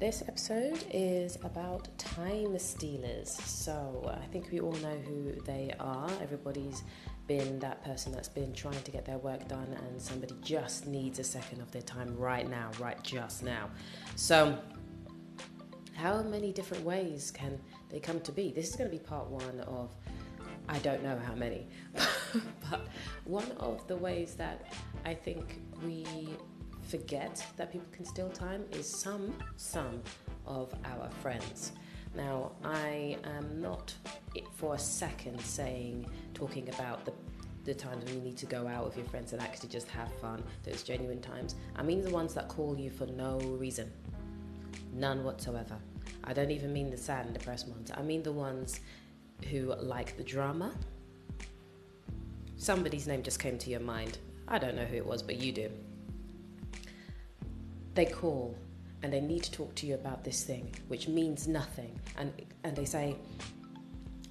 This episode is about time stealers. So, uh, I think we all know who they are. Everybody's been that person that's been trying to get their work done, and somebody just needs a second of their time right now, right just now. So, how many different ways can they come to be? This is going to be part one of I don't know how many, but one of the ways that I think we forget that people can steal time is some some of our friends. Now, I am not for a second saying talking about the the times when you need to go out with your friends and actually just have fun, those genuine times. I mean the ones that call you for no reason. None whatsoever. I don't even mean the sad and depressed ones. I mean the ones who like the drama. Somebody's name just came to your mind. I don't know who it was, but you do. They call and they need to talk to you about this thing, which means nothing. And and they say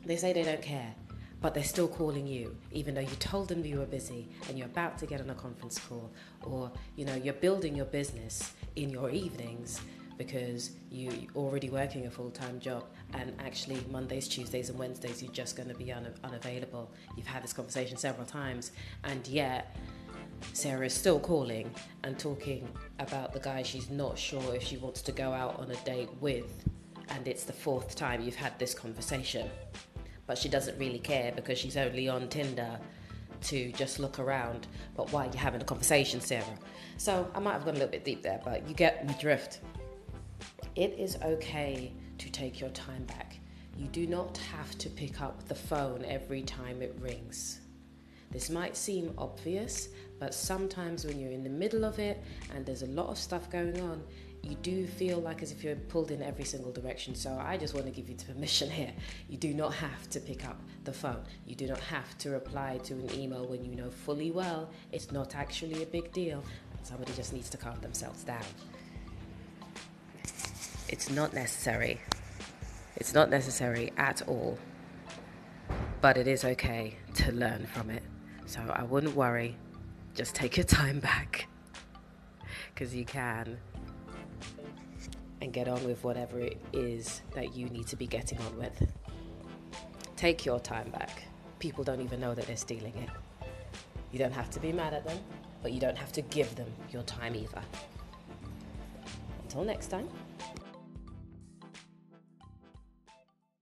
they say they don't care, but they're still calling you, even though you told them you were busy and you're about to get on a conference call, or you know you're building your business in your evenings because you're already working a full-time job and actually mondays tuesdays and wednesdays you're just going to be un- unavailable you've had this conversation several times and yet sarah is still calling and talking about the guy she's not sure if she wants to go out on a date with and it's the fourth time you've had this conversation but she doesn't really care because she's only on tinder to just look around but why are you having a conversation sarah so i might have gone a little bit deep there but you get my drift it is okay to take your time back. You do not have to pick up the phone every time it rings. This might seem obvious, but sometimes when you're in the middle of it and there's a lot of stuff going on, you do feel like as if you're pulled in every single direction. So I just want to give you permission here. You do not have to pick up the phone. You do not have to reply to an email when you know fully well it's not actually a big deal. Somebody just needs to calm themselves down. It's not necessary. It's not necessary at all. But it is okay to learn from it. So I wouldn't worry. Just take your time back. Because you can. And get on with whatever it is that you need to be getting on with. Take your time back. People don't even know that they're stealing it. You don't have to be mad at them, but you don't have to give them your time either. Until next time.